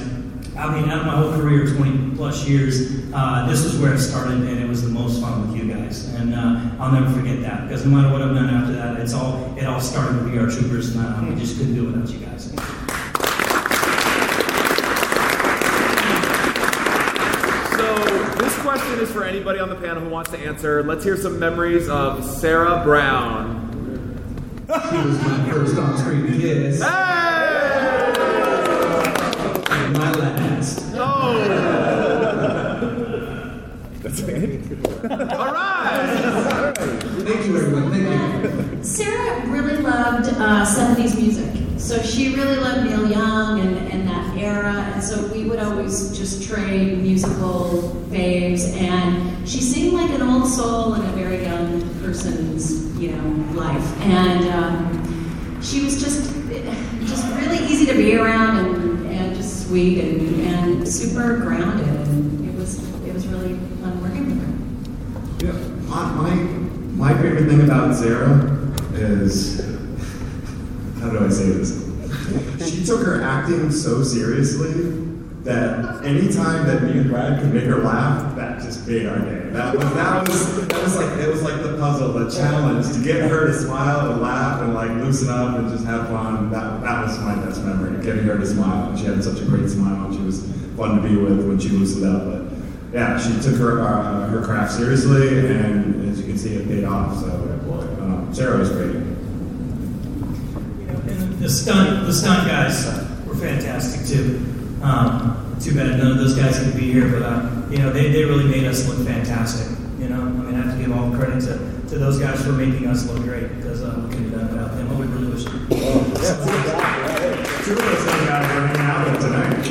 I mean, out of my whole career, 20 plus years, uh, this is where I started, and it was the most fun with you guys. And uh, I'll never forget that because no matter what I've done after that, it's all it all started with VR Troopers, and uh, we just couldn't do it without you guys. So this question is for anybody on the panel who wants to answer. Let's hear some memories of Sarah Brown. She was my first on-screen kiss. And my last. That's it. All right. Thank you, everyone. Thank you. Sarah really loved uh, 70s music. So she really loved Neil Young and, and that era. And so we would always just trade musical faves. And she seemed like an old soul in a very young person's, you know, life. And um, she was just just really easy to be around and, sweet and, and super grounded. And it was it was really fun working with her. Yeah, my, my, my favorite thing about Sarah is how do I say this? She took her acting so seriously that anytime that me and Brad could make her laugh, that just made our day. That was that was that was like it was like the puzzle, the challenge to get her to smile and laugh and like loosen up and just have fun. That that was my best memory, getting her to smile. She had such a great smile, and she was fun to be with when she loosened up. But yeah, she took her uh, her craft seriously, and as you can see, it paid off. So um, Sarah was great. And the stunt, the stunt guys were fantastic too. Um, too bad none of those guys could be here, but uh, you know they, they really made us look fantastic. You know, I mean I have to give all the credit to, to those guys for making us look great because uh, we couldn't have done it without them. But we really wish. Two of those guys are hanging out with tonight.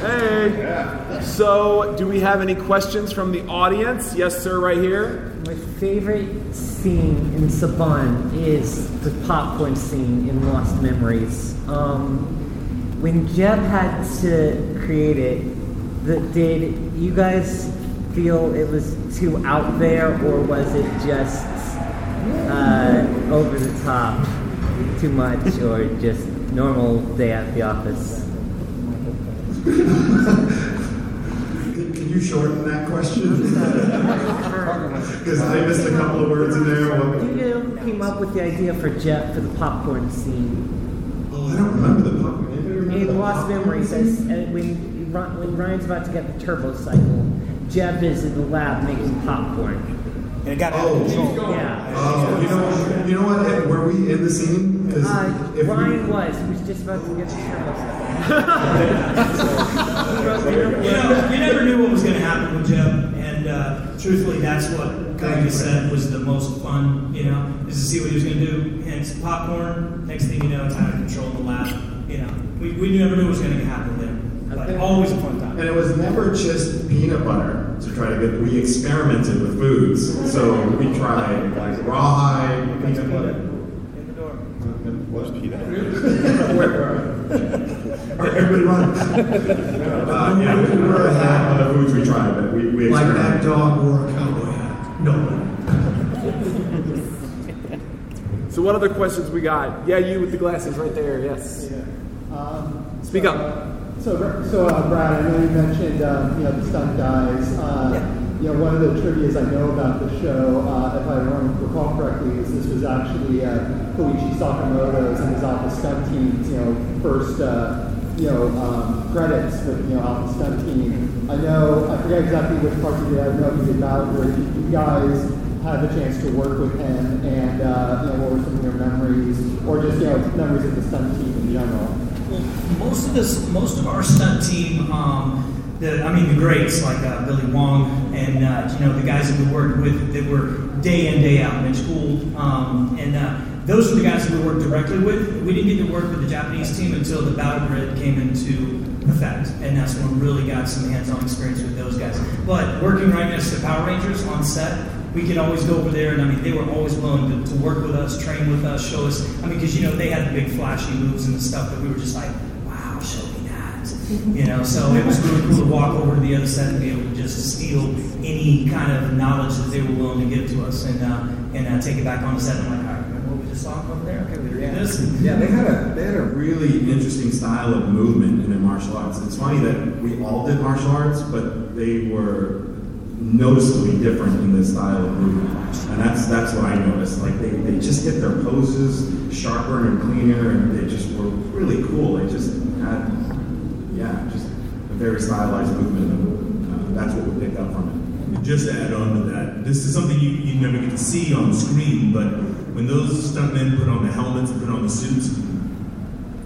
Hey. So, do we have any questions from the audience? Yes, sir, right here. My favorite scene in Saban is the popcorn scene in Lost Memories. Um, when Jeb had to create it, the, did you guys feel it was too out there, or was it just uh, over the top, too much, or just normal day at the office? Can, can you shorten that question? Because I missed a couple of words in there. What- Who came up with the idea for Jeb for the popcorn scene? Oh, I don't remember the popcorn. In Lost Memories, as, uh, when, when Ryan's about to get the turbo cycle, Jeb is in the lab making popcorn. And it got out Oh. of control. Yeah. Oh, you know, you know what? Were we in the scene? Uh, if we- Ryan was. He was just about to get the turbo cycle. You know, you never knew what was going to happen with Jeb, and uh, truthfully, that's what Cody said was the most fun. You know, is to see what he was going to do. Hence, popcorn. Next thing you know, it's out of control in the lab. You know, we, we never knew what was going to happen there. But always a fun time. And it was never just peanut butter to try to get. We experimented with foods, so we tried like rawhide peanut butter. What's peanut butter? Everybody run. Uh, yeah, we were ahead of the foods we tried, but we, we Like that dog wore a cowboy hat. No. So, what other questions we got? Yeah, you with the glasses right there. Yes. Um, Speak so, up. So, so uh, Brad, I know you mentioned um, you know the stunt guys. Uh, you know, one of the trivia's I know about the show, uh, if I recall correctly, is this was actually uh, Koichi Sakamoto's and his Alpha Stunt Team's, you know, first, uh, you know, um, credits with, you know, Alpha Stunt Team. I know, I forget exactly which parts of it, I know he did about where you guys had a chance to work with him and, uh, you know, what were some of your memories, or just, you know, memories of the stunt team in general? Well, most of this, most of our stunt team, um, the, I mean the greats like uh, Billy Wong and uh, you know the guys that we worked with that were day in day out, in school, um, and uh, those are the guys that we worked directly with. We didn't get to work with the Japanese team until the battle grid came into effect, and that's when we really got some hands-on experience with those guys. But working right next to Power Rangers on set, we could always go over there, and I mean, they were always willing to, to work with us, train with us, show us. I mean, because you know they had the big flashy moves and the stuff that we were just like, wow, show me that, you know. So it was really cool to walk over to the other side and be able to just steal any kind of knowledge that they were willing to give to us, and uh, and uh, take it back on the set. And I'm like, all right, remember what we just saw over there? Okay, we do this. Yeah, they had a they had a really interesting style of movement in their martial arts. It's funny that we all did martial arts, but they were noticeably different in the style of movement. And that's that's what I noticed. Like they, they just hit their poses sharper and cleaner and they just were really cool. They just had yeah, just a very stylized movement and uh, that's what we picked up from it. Just to add on to that, this is something you, you never get to see on screen, but when those stuntmen put on the helmets and put on the suits,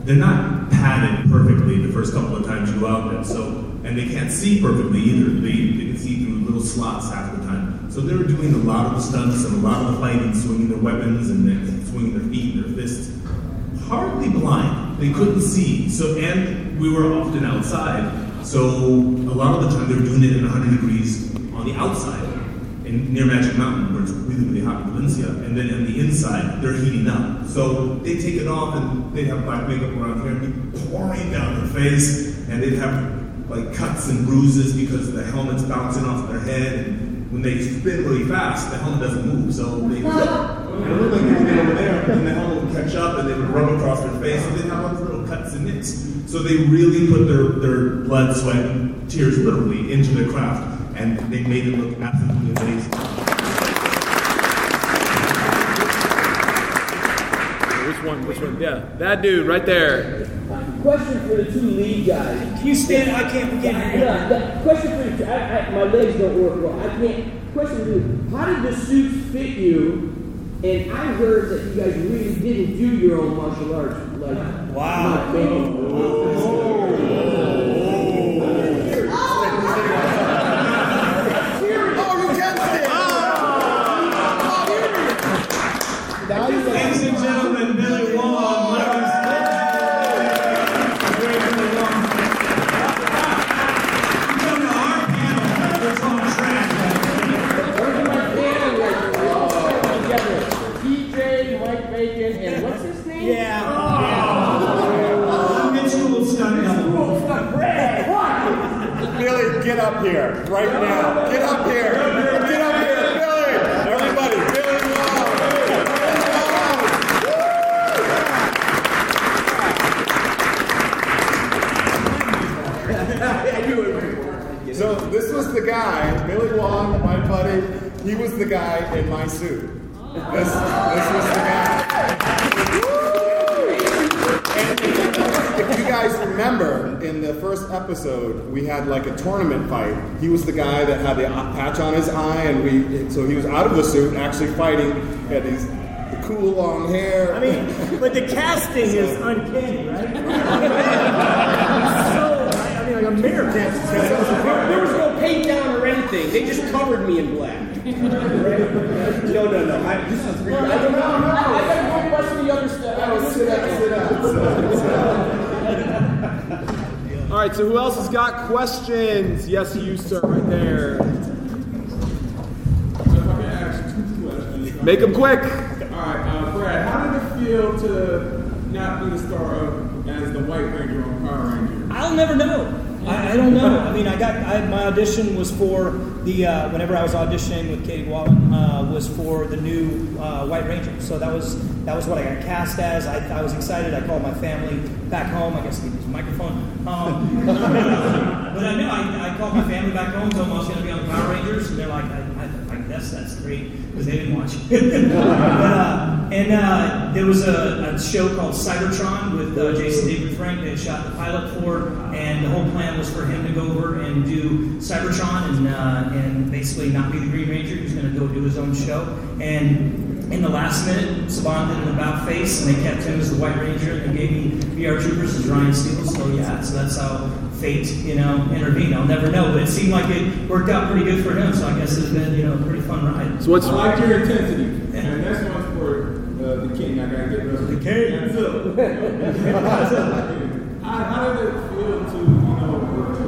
they're not padded perfectly the first couple of times you go out there. So, and they can't see perfectly either. They, they can see through little slots half the time. So they were doing a lot of the stunts and a lot of the fighting, swinging their weapons and then swinging their feet and their fists. Hardly blind. They couldn't see. So, and we were often outside. So a lot of the time they were doing it in 100 degrees on the outside in, near Magic Mountain, where it's really, really hot in Valencia. And then on the inside, they're heating up. So they take it off and they'd have black makeup around here and be pouring down their face. And they'd have like cuts and bruises because the helmet's bouncing off their head. And when they spin really fast, the helmet doesn't move. So they, it looked like they would get over there, and the helmet would catch up and they would rub across their face. And they'd have all these little cuts and nicks. So they really put their, their blood, sweat, and tears literally into their craft. And they made it look absolutely amazing. Which one? Which one? Yeah, that dude right there. Question for the two lead guys. Can you stand? I can't. We can't hear. Yeah, question for the two. I, I, my legs don't work well. I can't. Question for you. How did the suits fit you? And I heard that you guys really didn't do your own martial arts. Like, Wow. Up here right now. Get up here. Get up here, Billy. Everybody, Billy Wong. So this was the guy, Billy Wong, my buddy. He was the guy in my suit. This, this was the guy. Guys remember, in the first episode, we had like a tournament fight. He was the guy that had the patch on his eye, and we so he was out of the suit, actually fighting. He had these cool long hair. I mean, but the casting is uncanny, right? so, I mean, like a mirror can't. There was no paint down or anything. They just covered me in black. No, no, no. I, this is real. I don't know. I got one question the other stuff. Oh, sit down, sit down, sit down, sit down. All right, so who else has got questions? Yes, you, sir, right there. Make them quick. All right, uh, Brad, how did it feel to not be the star of as the White Ranger on Power Ranger? I'll never know. I, I don't know. I mean, I got I, my audition was for the uh, whenever I was auditioning with Katie Wallen uh, was for the new uh, White Ranger. So that was that was what I got cast as. I, I was excited. I called my family back home. I guess I use a microphone. Um, but I know I, I called my family back home, told them I was going to be on the Power Rangers. Rangers, and they're like, Guess that's great because they didn't watch. it. uh, and uh, there was a, a show called Cybertron with uh, Jason David Frank that shot the pilot for, and the whole plan was for him to go over and do Cybertron and uh, and basically not be the Green Ranger. He was going to go do his own show, and in the last minute, Saban did an about face, and they kept him as the White Ranger, and they gave me VR Troopers as Ryan Steele. So yeah, so that's how fate, you know, intervene. I'll never know, but it seemed like it worked out pretty good for him. So I guess it's been, you know, a pretty fun ride. So what's I like your intensity, and that's one for uh, the king. I gotta get rid of the king. That's up. how, how did it feel to, you know, to,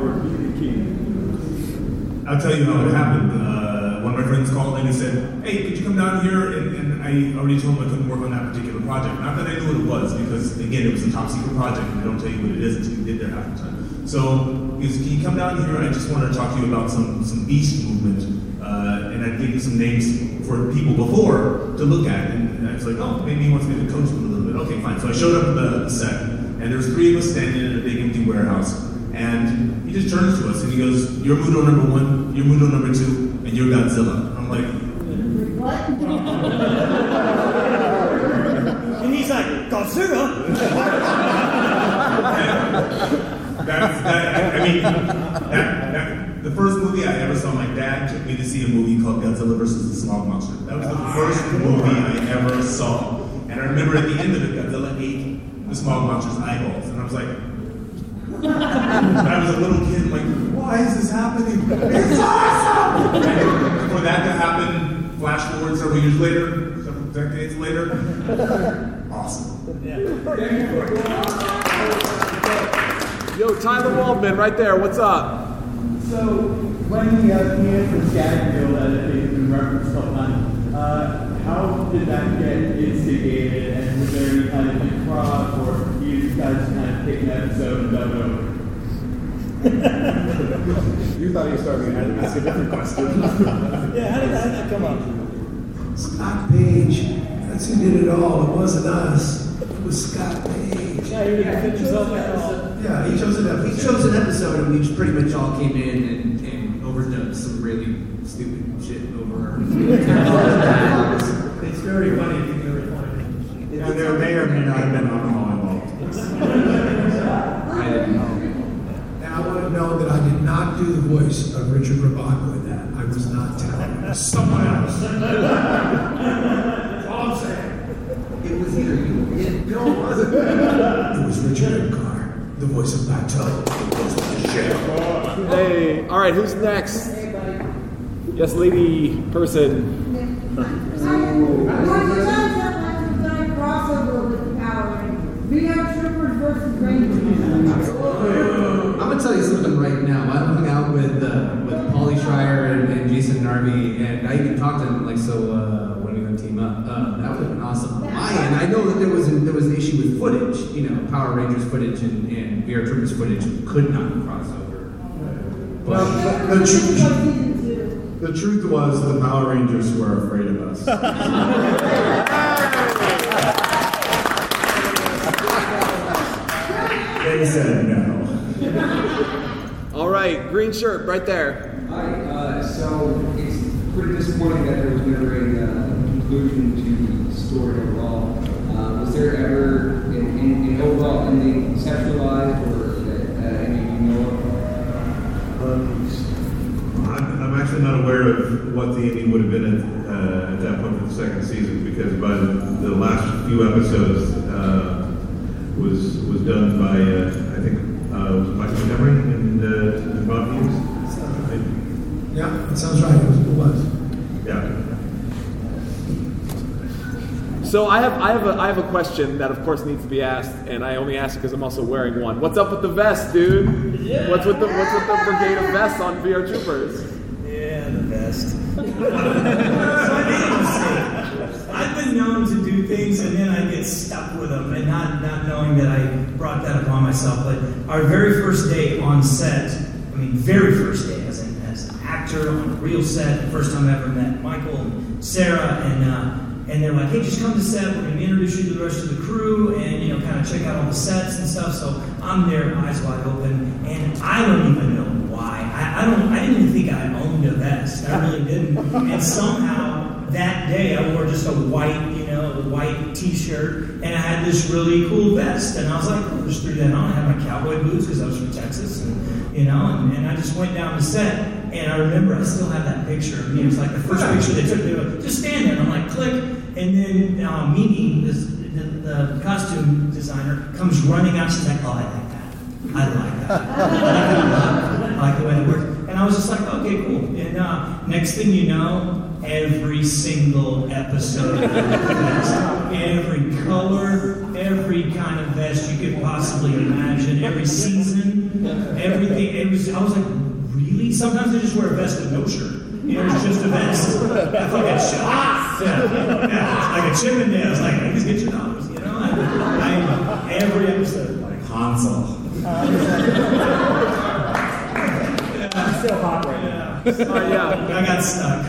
or be the king? I'll tell you how it happened. Uh, one of my friends called and he said, "Hey, could you come down here?" And, and I already told him I couldn't work on that particular project. Not that I knew what it was, because again, it was a top secret project, and they don't tell you what it is until you get there half the time. So he "Can you come down here? I just wanted to talk to you about some some beast movement." Uh, and I gave you some names for people before to look at, and I was like, "Oh, maybe he wants me to coach them a little bit." Okay, fine. So I showed up at the set, and there's three of us standing in a big empty warehouse. And he just turns to us and he goes, You're Mudo number one, you're Mudo number two, and you're Godzilla. I'm like, What? and he's like, Godzilla? That's, that, I mean, that, that, the first movie I ever saw, my dad took me to see a movie called Godzilla versus the Smog Monster. That was the first movie I ever saw. And I remember at the end of it, Godzilla ate the Smog Monster's eyeballs. And I was like, I was a little kid, like, why is this happening? It's awesome! And for that to happen, flash forward several years later, several decades later, awesome. Yo, Tyler Waldman, right there. What's up? So, when the uh, Peanuts Gag Deal that has been referenced a couple uh, how did that get instigated, and was there any kind of improv, or you guys kind of pick an episode and dove it over? you thought you were starting to ask a different question. yeah, how did, that, how did that come up? Scott Page. That's who did it all. It wasn't us. It was Scott Page. Yeah, he didn't fit himself at all. Yeah, he chose an he chose an episode, and we just pretty much all came in and, and overdubbed some really stupid shit over. It's very funny if you can really find it. And there may or may not have been alcohol involved. I didn't know. And I want to know that I did not do the voice of Richard Rabako in that. I was not talented. It was someone else. That's all I'm saying. It was either you or him. No, it wasn't. It was Richard Edgar, of Bateau. It was the. Hey, all right, who's next? Yes, lady person. I'm gonna tell you something right now. I hung out with uh, with Paulie Schrier and, and Jason Narvy, and I even talked to him like, so uh, when are you gonna team up? Uh, that would have been awesome. On my end, I know that there was an, there was an issue with footage. You know, Power Rangers footage and, and VR Troopers footage could not cross over. Well, the, the, truth, The truth was the Power Rangers were afraid of us. they said no. All right, green shirt, right there. Hi, uh, so it's pretty disappointing that there was never a uh, conclusion to the story overall. Uh, was there ever an overall conceptualized or uh, you know of? I'm, I'm actually not aware of what the ending would have been at, uh, at that point for the second season because by the last few episodes uh, was was done by uh, I think uh, was Michael Emery and, uh, and Bob Hughes. Yeah, that sounds right. It was. It was. Yeah. So I have I have a I have a question that of course needs to be asked, and I only ask it because I'm also wearing one. What's up with the vest, dude? What's with the what's with the brigade of vests on VR Troopers? Yeah, the vest. so I made a mistake. I've been known to do things and then I get stuck with them, and not not knowing that I brought that upon myself. But our very first day on set, I mean, very first day as an as an actor on a real set, the first time I ever met Michael and Sarah, and uh, and they're like, hey, just come to set. We're going to introduce you to the rest of the crew, and you know, kind of check out all the sets and stuff. So I'm there, eyes wide open, and I don't even know why. I, I don't. I didn't even think I owned a vest. I really didn't. And somehow that day I wore just a white, you know, white T-shirt, and I had this really cool vest. And I was like, oh, just threw that on. I had my cowboy boots because I was from Texas, and you know, and, and I just went down the set. And I remember I still have that picture of me. It was like the first picture they took. They were just stand there. And I'm like, click. And then uh, Mimi, this, the, the costume designer, comes running out. She's like, oh, I like that. I like that. I like that. I like the way it works. And I was just like, okay, cool. And uh, next thing you know, every single episode, every color, every kind of vest you could possibly imagine, every season, everything. It was. I was like, really? Sometimes I just wear a vest with no shirt. You know, it's just a vest. I thought I'd shut up. Yeah, yeah, like a Chippendale. It's like, niggas get your dollars, you know? I, I, every episode. Like Hansel. I'm still hot right now. Oh, yeah. I got stuck.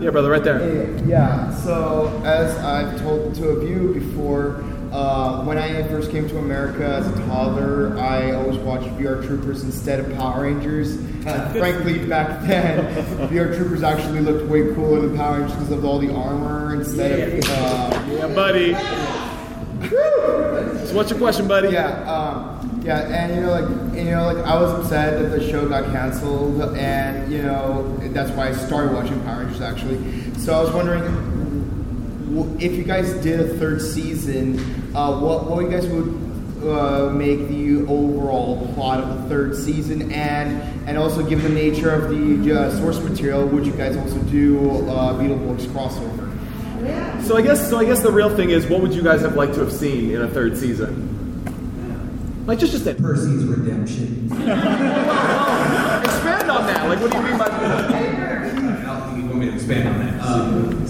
Yeah, brother, right there. Yeah, so as I've told two of you before, uh, when I first came to America as a toddler, I always watched VR Troopers instead of Power Rangers. And frankly, back then, VR Troopers actually looked way cooler than Power Rangers because of all the armor instead of. Uh, yeah, buddy. So what's your question, buddy? Yeah, um, yeah, and you know, like, and, you know, like, I was upset that the show got canceled, and you know, that's why I started watching Power Rangers actually. So I was wondering if you guys did a third season, uh, what what you guys would uh, make the overall plot of the third season, and and also given the nature of the uh, source material, would you guys also do uh, Beetleborgs crossover? So I guess so. I guess the real thing is, what would you guys have liked to have seen in a third season? Like just just that Percy's redemption. expand on that. Like, what do you mean by that? You want me to expand on that? Um,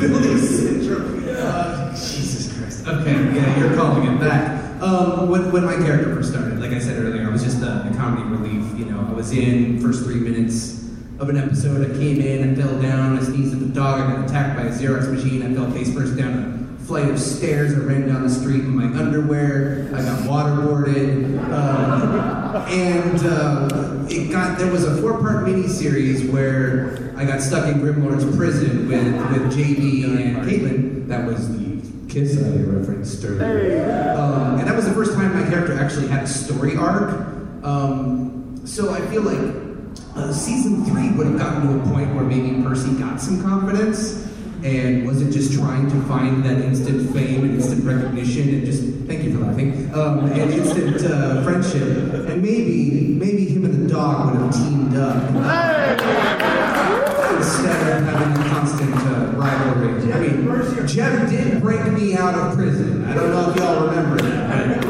uh, Jesus Christ. Okay, yeah, you're calling it back. Um, when, when my character first started, like I said earlier, I was just a, a comedy relief. You know, I was in first three minutes of an episode. I came in, I fell down, I sneezed at the dog, I got attacked by a Xerox machine, I fell face first down flight of stairs, I ran down the street in my underwear, I got waterboarded, um, and uh, it got there was a four-part mini-series where I got stuck in Grimlord's prison with, with JB and Caitlin. That was the kiss I referenced earlier. Um, and that was the first time my character actually had a story arc. Um, so I feel like uh, season three would have gotten to a point where maybe Percy got some confidence and wasn't just trying to find that instant fame and instant recognition and just thank you for laughing um, and instant uh, friendship and maybe maybe him and the dog would have teamed up instead of having a constant uh, rivalry. I mean, Jeb did break me out of prison. I don't know if y'all remember that.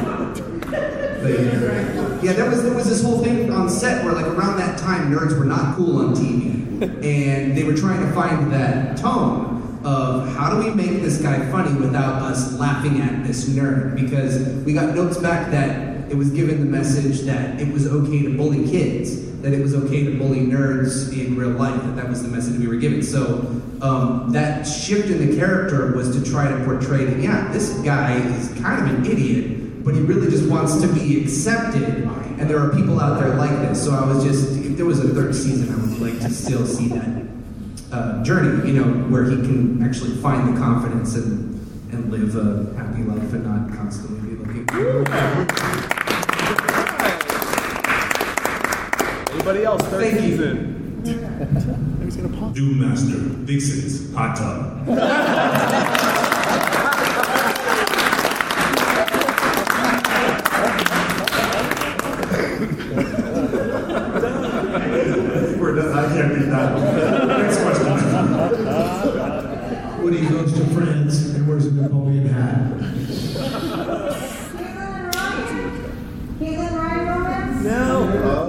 But, yeah, there was there was this whole thing on set where like around that time nerds were not cool on TV, and they were trying to find that tone of how do we make this guy funny without us laughing at this nerd? Because we got notes back that it was given the message that it was okay to bully kids, that it was okay to bully nerds in real life, that that was the message we were given. So um, that shift in the character was to try to portray that yeah, this guy is kind of an idiot, but he really just wants to be accepted, and there are people out there like this. So I was just, if there was a third season, I would like to still see that uh, journey, you know, where he can actually find the confidence and, and live a happy life and not constantly be looking. Anybody else? Third Thank you. season. Doom Master, Vixens, Hot Tub. We're done. I can't beat that one. Next question. Woody goes to France and wears a Napoleon hat. Caitlin Ryan romance? No, no.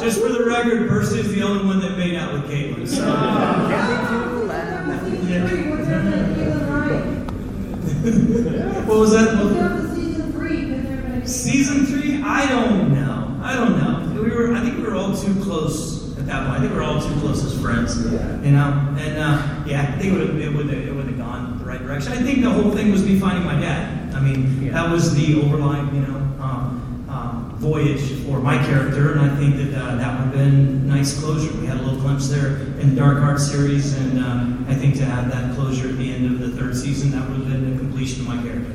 Just, just for the record, Percy is the only one that made out with Caitlin. So. what was that? Season three, because they're gonna Season three? I don't know. I don't know. We were. I think we were all too close at that point. I think we were all too close as friends. You know. And uh, yeah, I think it would have it would it would have gone the right direction. I think the whole thing was me finding my dad. I mean, that was the overlying you know um, um, voyage for my character, and I think that uh, that would have been nice closure. We had a little glimpse there in the Dark Heart series, and uh, I think to have that closure at the end of the third season, that would have been the completion of my character.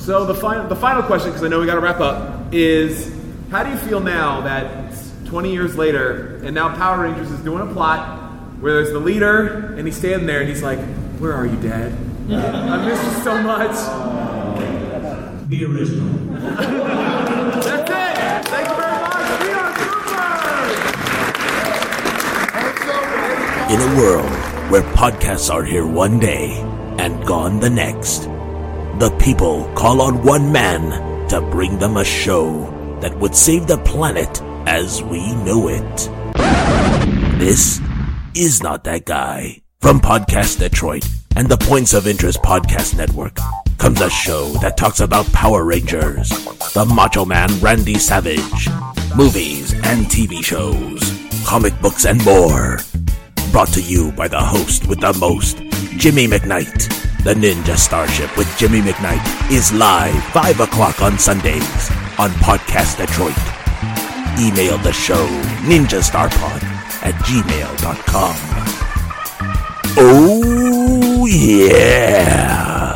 So the final the final question, because I know we got to wrap up, is how do you feel now that 20 years later, and now Power Rangers is doing a plot where there's the leader, and he's standing there, and he's like, "Where are you, Dad? I miss you so much." Be original. That's it. Thank you very much. We are troopers. In a world where podcasts are here one day and gone the next, the people call on one man to bring them a show that would save the planet as we know it. This is not that guy. From Podcast Detroit and the Points of Interest Podcast Network comes a show that talks about Power Rangers, the Macho Man Randy Savage, movies and TV shows, comic books, and more. Brought to you by the host with the most, Jimmy McKnight. The Ninja Starship with Jimmy McKnight is live 5 o'clock on Sundays on Podcast Detroit. Email the show ninjastarpod at gmail.com. Oh, yeah.